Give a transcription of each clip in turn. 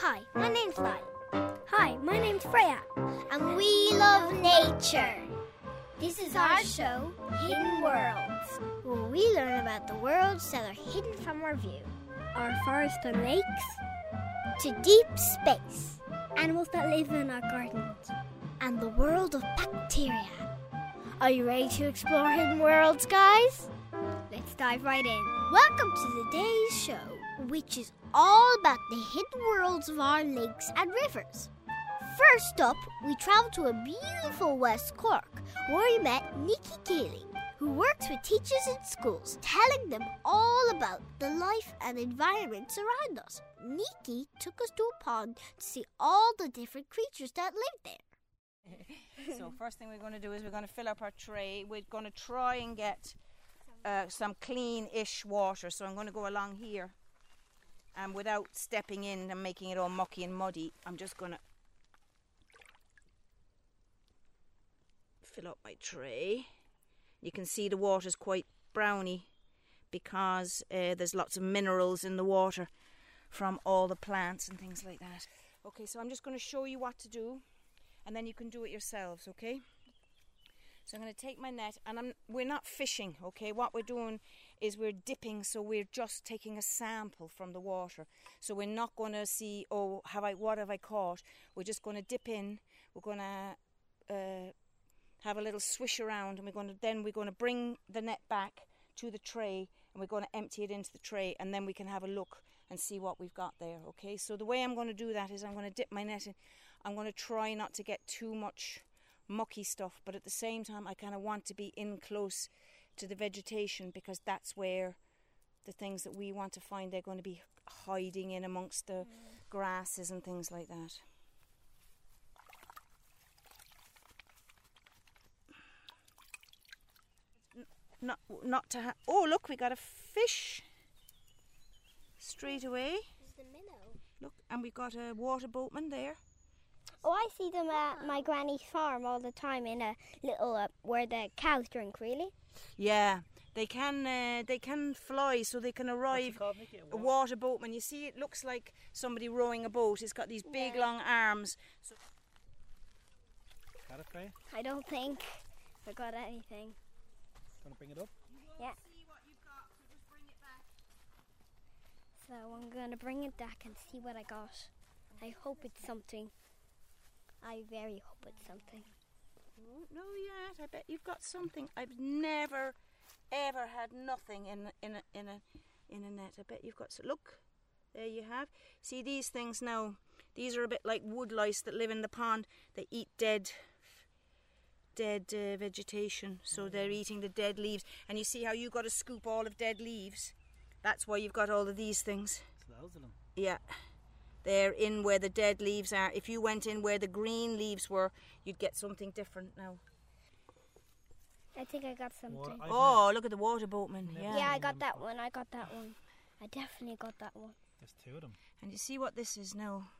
Hi, my name's Lyle. Hi, my name's Freya. And we love nature. This is our show, Hidden Worlds, where we learn about the worlds that are hidden from our view. Our forests and lakes, To deep space, animals that live in our gardens. and the world of bacteria. Are you ready to explore hidden worlds, guys? Let's dive right in. Welcome to today's show, which is all about the hidden worlds of our lakes and rivers. First up, we travel to a beautiful West Cork, where we met Nikki Keeling, who works with teachers in schools, telling them all about the life and environments around us. Nikki took us to a pond to see all the different creatures that live there. so first thing we're going to do is we're going to fill up our tray. We're going to try and get uh, some clean-ish water. So I'm going to go along here, and without stepping in and making it all mucky and muddy, I'm just going to fill up my tray. You can see the water's quite browny because uh, there's lots of minerals in the water from all the plants and things like that. Okay, so I'm just going to show you what to do and then you can do it yourselves, okay? So I'm going to take my net, and I'm we're not fishing, okay? What we're doing is we're dipping, so we're just taking a sample from the water. So we're not going to see, oh, have I what have I caught? We're just going to dip in. We're going to uh, have a little swish around, and we're going to then we're going to bring the net back to the tray, and we're going to empty it into the tray, and then we can have a look and see what we've got there, okay? So the way I'm going to do that is I'm going to dip my net in. I'm going to try not to get too much mucky stuff, but at the same time, I kind of want to be in close to the vegetation because that's where the things that we want to find they're going to be hiding in amongst the grasses and things like that. N- Not, not to ha- oh look, we got a fish straight away. the minnow. Look, and we got a water boatman there. Oh, I see them at my granny's farm all the time in a little uh, where the cows drink. Really? Yeah, they can uh, they can fly, so they can arrive. A water boatman. You see, it looks like somebody rowing a boat. It's got these big long arms. So Got it, Faye? I don't think I got anything. Gonna bring it up? Yeah. So I'm gonna bring it back and see what I got. I hope it's something. I very hope it's something. Won't know yet. I bet you've got something. I've never, ever had nothing in a- in a in a in a net. I bet you've got. So look, there you have. See these things now. These are a bit like wood lice that live in the pond. They eat dead. Dead uh, vegetation, so they're eating the dead leaves. And you see how you got to scoop all of dead leaves. That's why you've got all of these things. It's loads of them. Yeah. They're in where the dead leaves are. If you went in where the green leaves were, you'd get something different now. I think I got something. Oh, look at the water boatman. Yeah. yeah, I got that one. I got that one. I definitely got that one. There's two of them. And you see what this is now?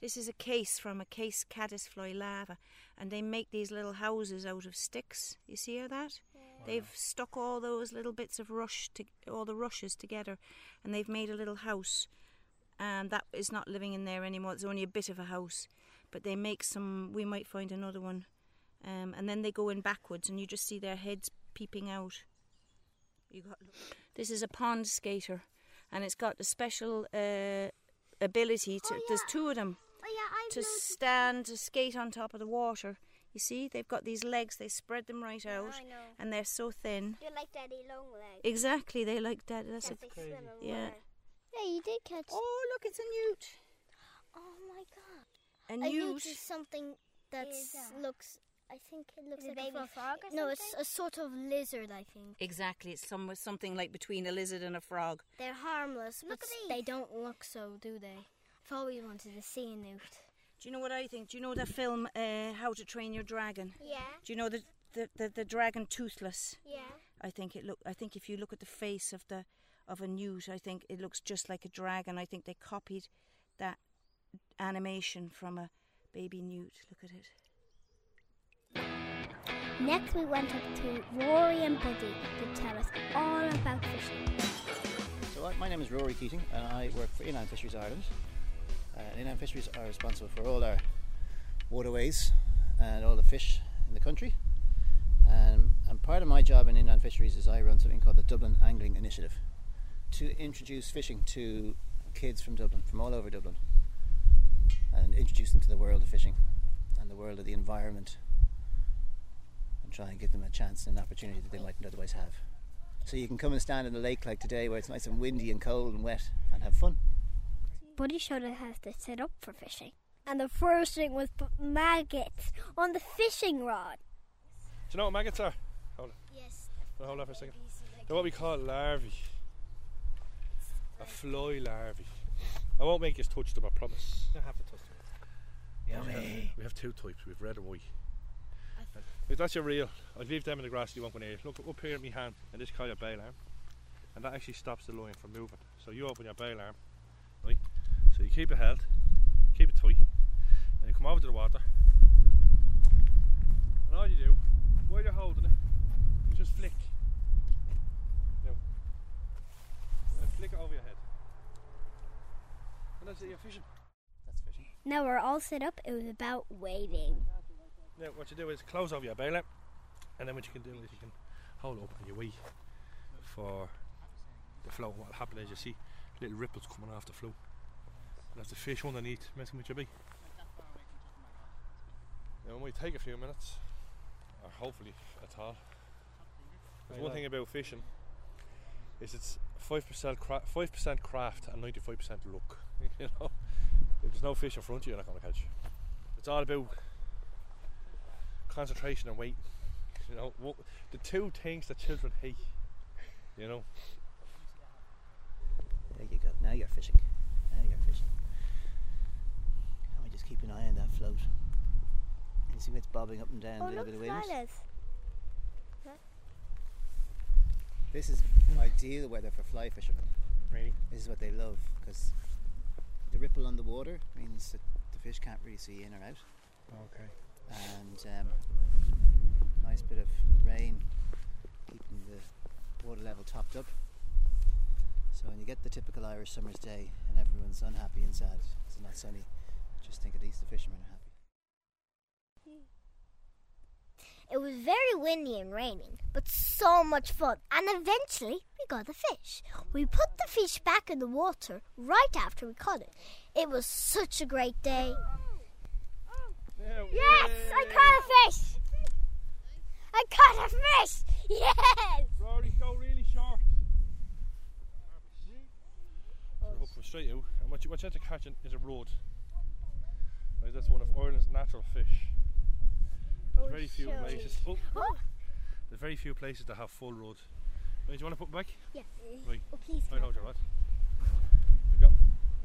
This is a case from a case caddisfly larva. And they make these little houses out of sticks. You see how that? They've stuck all those little bits of rush, to, all the rushes together, and they've made a little house. And that is not living in there anymore. It's only a bit of a house. But they make some, we might find another one. Um, and then they go in backwards, and you just see their heads peeping out. You got this is a pond skater, and it's got a special uh, ability to. There's two of them Oh yeah, I've to stand to skate on top of the water. You see, they've got these legs. They spread them right out, I know. and they're so thin. They're like Daddy Longlegs. Exactly, they like that. That's a, crazy. Yeah. water. Yeah, you did catch. oh, look, it's a newt. Oh my god. A A newt. newt is something that Is that? looks. I think it looks Is like a baby frog or something. No, it's a sort of lizard. I think Exactly, it's some, something like between a lizard and a frog. they're harmless, Look but at they don't look so, do they? I've always wanted to see a newt. Do you know what I think? Do you know the film uh, How to Train Your Dragon? Yeah, Do you know the the, the, the dragon toothless? yeah. I think it look. I think if you look at the face of the of a newt, I think it looks just like a dragon. I think they copied that animation from a baby newt. Look at it. Next, we went up to Rory and Buddy to tell us all about fishing. So I, my name is Rory Keating and I work for Inland Fisheries Ireland. Uh, inland fisheries are responsible for all our waterways and all the fish in the country. Um, and part of my job in inland fisheries is I run something called the Dublin Angling Initiative to introduce fishing to kids from Dublin, from all over Dublin, and introduce them to the world of fishing and the world of the environment and try and give them a chance and an opportunity that they mightn't otherwise have. So you can come and stand in the lake like today where it's nice and windy and cold and wet and have fun. Buddy showed us how to set up for fishing. And the first thing was put maggots on the fishing rod. Do you know what maggots are? Hold on. Yes. Hold on for a second. They're what we call larvae. A fly larvae. I won't make you touch them, I promise. You have to touch them. Yummy. We have two types. We have red and white. If that's your real, I'd leave them in the grass. You won't go near. Look up here at my hand, and this call your bail arm, and that actually stops the line from moving. So you open your bail arm, right? So you keep it held, keep it tight, and you come over to the water, and all you do, while you're holding it, just flick. Now, and flick it over your head, and that's it. You're fishing. That's fishing. Now we're all set up. It was about waiting. Now what you do is close over your bail arm, and then what you can do is you can hold it up and you wait for the float. What'll happen is you see little ripples coming off the flow. And that's the fish underneath messing with your bait. Now it might take a few minutes, or hopefully at all. There's one thing about fishing is it's five percent five percent craft and ninety five percent luck. you know, if there's no fish in front of you, you're not going to catch. It's all about concentration and weight. You know, wha- the two things that children hate. You know, There you go. Now you're fishing. Now you're fishing. And we just keep an eye on that float. You see it's bobbing up and down, oh, a little look, bit of wind. This is ideal weather for fly fishermen. really. This is what they love because the ripple on the water means that the fish can't really see in or out, Okay. and um, nice bit of rain keeping the water level topped up. So when you get the typical Irish summer's day and everyone's unhappy and sad, it's not sunny. Just think at least the fishermen are happy. It was very windy and raining, but so much fun. And eventually, we got the fish. We put the fish back in the water right after we caught it. It was such a great day. Yes, I caught a fish. I caught a fish. Yes. Rory, go really short. Them straight out, and what you, what you have to catch is a rod. Right, that's one of Ireland's natural fish. There's oh, very few places. Oh, Oh. There's very few places that have full road. Right, do you want to put them back? Yes. Right. Oh, please. Right, hold your rod. You got.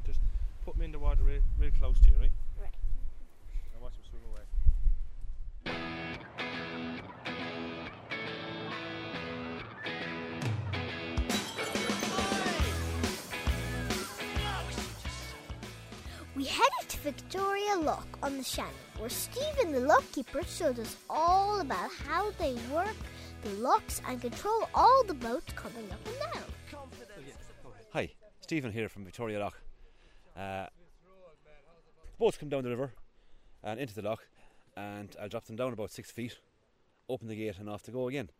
Just put me in the water real, real close to you, right? Right. And watch them swim away. We headed to Victoria Lock on the Shannon, where Stephen the lockkeeper showed us all about how they work the locks and control all the boats coming up and down. Hi, Stephen here from Victoria Lock. Uh, boats come down the river and into the lock, and I'll drop them down about six feet, open the gate, and off to go again.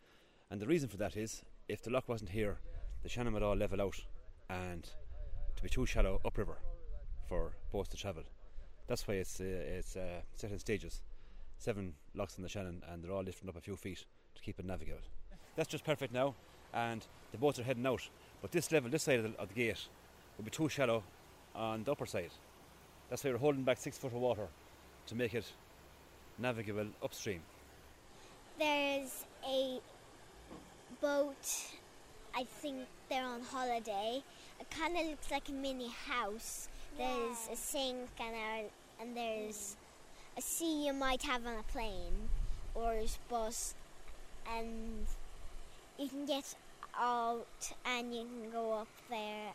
And the reason for that is if the lock wasn't here, the Shannon would all level out and to be too shallow upriver for boats to travel. That's why it's uh, it's uh, set in stages. Seven locks in the Shannon, and they're all lifting up a few feet to keep it navigable. That's just perfect now, and the boats are heading out. But this level, this side of the, of the gate, will be too shallow on the upper side. That's why we're holding back six foot of water to make it navigable upstream. There's a boat, I think they're on holiday. It kind of looks like a mini house. There's a sink and, a, and there's a sea you might have on a plane or a bus, and you can get out and you can go up there.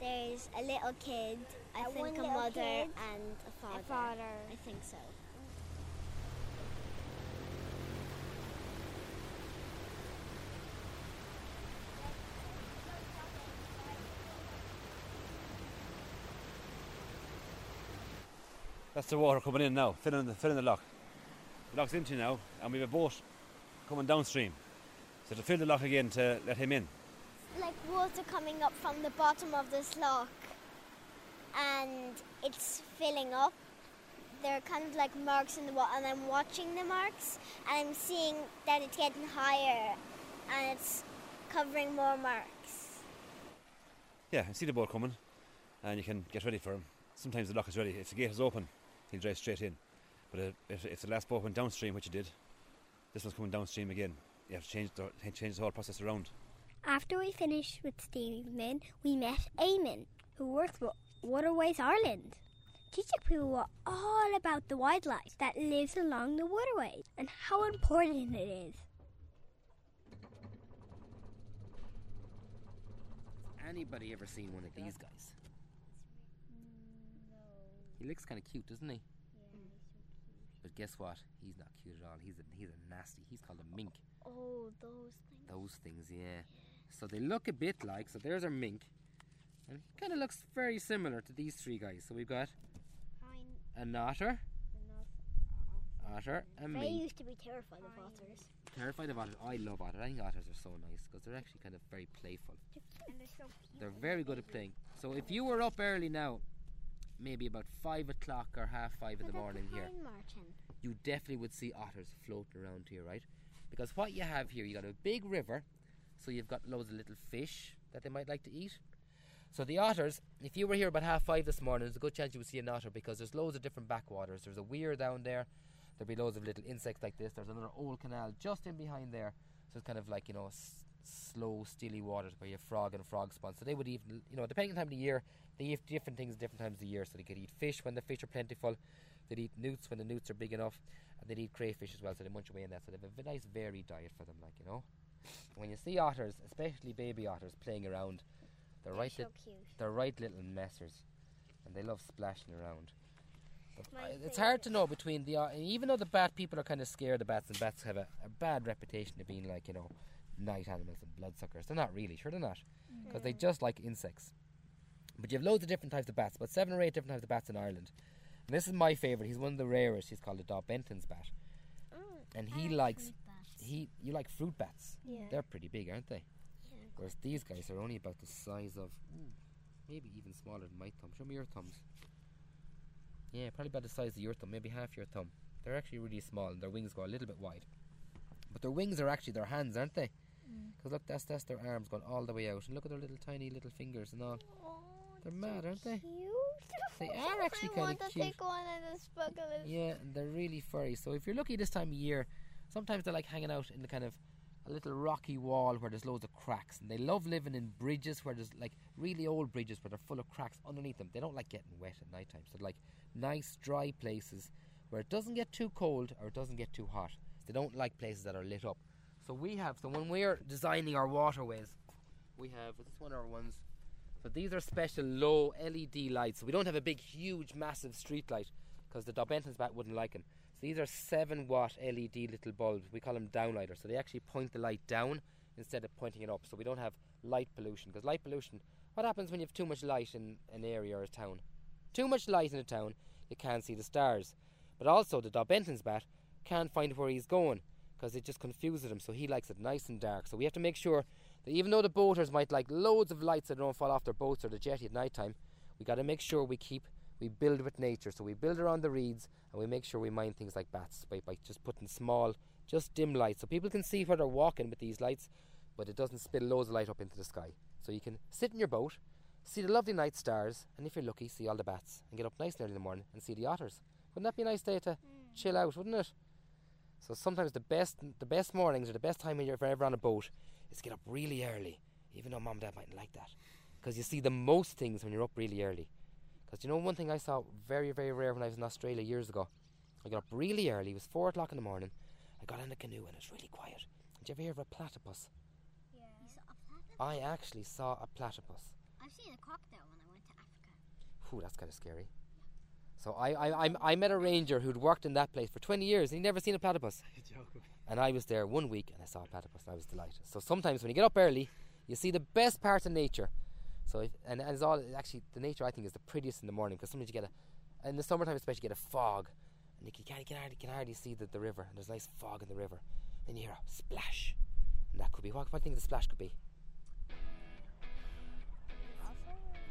There's a little kid, I Uh, think a mother kid, and a father. father. I think so. That's the water coming in now, filling the, filling the lock. The lock's empty now, and we have a boat coming downstream. So to fill the lock again to let him in. Like water coming up from the bottom of this lock, and it's filling up. There are kind of like marks in the water, and I'm watching the marks, and I'm seeing that it's getting higher, and it's covering more marks. Yeah, I see the boat coming, and you can get ready for him. Sometimes the lock is ready. If the gate is open, he'll drive straight in. But if, if, if the last boat went downstream, which it did, this one's coming downstream again. You have to change the, change the whole process around. After we finished with Stephen, we met Eamon, who works with Waterways Ireland. Teaching people were all about the wildlife that lives along the waterways and how important it is. Anybody ever seen one of these guys? He looks kind of cute, doesn't he? But guess what? He's not cute at all. He's a he's a nasty. He's called a mink. Oh, those things. Those things, yeah. So they look a bit like. So there's our mink, and he kind of looks very similar to these three guys. So we've got an otter, otter, a They mink. used to be terrified of otters. Terrified of otters. I love otters. I think otters are so nice because they're actually kind of very playful. And they're so cute. They're very good at playing. So if you were up early now, maybe about five o'clock or half five in the morning here, Martin. you definitely would see otters floating around here, right? Because what you have here, you got a big river, so you've got loads of little fish that they might like to eat. So the otters, if you were here about half five this morning, there's a good chance you would see an otter because there's loads of different backwaters. There's a weir down there. There'll be loads of little insects like this. There's another old canal just in behind there. So it's kind of like you know slow, steely waters where you have frog and frog spawn. So they would even, you know, depending on the time of the year, they eat different things at different times of the year. So they could eat fish when the fish are plentiful. They'd eat newts when the newts are big enough, and they'd eat crayfish as well. So they munch away in that. So they have a nice varied diet for them, like you know. When you see otters, especially baby otters, playing around, they're, right. so cute. they're right little messers, and they love splashing around. I- it's hard to know between the o- even though the bat people are kind of scared of bats, and bats have a, a bad reputation of being like you know night animals and bloodsuckers. They're not really, sure they're not, because they just like insects. But you have loads of different types of bats, about seven or eight different types of bats in Ireland. And this is my favourite. He's one of the rarest. He's called a Daubenton's bat, and he likes he you like fruit bats. Yeah. They're pretty big, aren't they? Yeah. Whereas these guys are only about the size of, ooh, maybe even smaller than my thumb. Show me your thumbs. Yeah, probably about the size of your thumb, maybe half your thumb. They're actually really small, and their wings go a little bit wide. But their wings are actually their hands, aren't they? Because look, that's that's their arms going all the way out, and look at their little tiny little fingers and all. Oh, they're mad, aren't they? Cute. They are actually kinda want to cute. take one of the sparklers. Yeah, and they're really furry. So if you're lucky this time of year, sometimes they're like hanging out in the kind of a little rocky wall where there's loads of cracks, and they love living in bridges where there's like really old bridges where they're full of cracks underneath them. They don't like getting wet at night time, so like nice dry places where it doesn't get too cold or it doesn't get too hot. They don't like places that are lit up. So we have. So when we're designing our waterways, we have. This is one of our ones. So these are special low LED lights. So we don't have a big, huge, massive street light because the Daubenton's bat wouldn't like them. So these are 7 watt LED little bulbs. We call them downlighters. So they actually point the light down instead of pointing it up. So we don't have light pollution. Because light pollution, what happens when you have too much light in an area or a town? Too much light in a town, you can't see the stars. But also, the Daubenton's bat can't find where he's going because it just confuses him. So he likes it nice and dark. So we have to make sure that even though the boaters might like loads of lights that don't fall off their boats or the jetty at night time, we got to make sure we keep we build with nature. So we build around the reeds and we make sure we mind things like bats by, by just putting small, just dim lights so people can see where they're walking with these lights, but it doesn't spill loads of light up into the sky. So you can sit in your boat, see the lovely night stars, and if you're lucky, see all the bats and get up nice and early in the morning and see the otters. Wouldn't that be a nice day to mm. chill out, wouldn't it? So sometimes the best the best mornings or the best time of year if you're ever on a boat is to get up really early, even though mom and dad mightn't like that, because you see the most things when you're up really early. Because you know one thing I saw very very rare when I was in Australia years ago. I got up really early. It was four o'clock in the morning. I got in the canoe and it was really quiet. Did you ever hear of a platypus? You saw a platypus? I actually saw a platypus. I've seen a crocodile when I went to Africa. Whew, that's kind of scary. So I, I, I, I met a ranger who'd worked in that place for 20 years and he'd never seen a platypus. And I was there one week and I saw a platypus and I was delighted. So sometimes when you get up early, you see the best parts of nature. So if, and, and it's all actually the nature I think is the prettiest in the morning because sometimes you get a, in the summertime, especially, you get a fog, and you can, you can, hardly, can hardly see the, the river, and there's nice fog in the river. Then you hear a splash, and that could be what? What do you think the splash could be?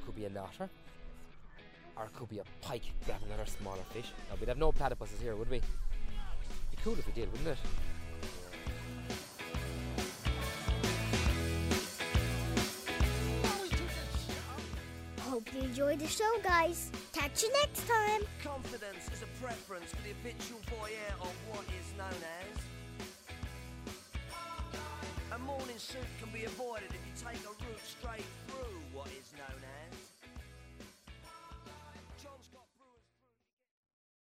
Could be a otter, or it could be a pike grabbing another smaller fish. Now, we'd have no platypuses here, would we? Be cool if we did, wouldn't it? Hope you enjoyed the show, guys. Catch you next time. Confidence is a preference for the habitual voyeur of what is known as. A morning suit can be avoided if you take a route straight through what is known as.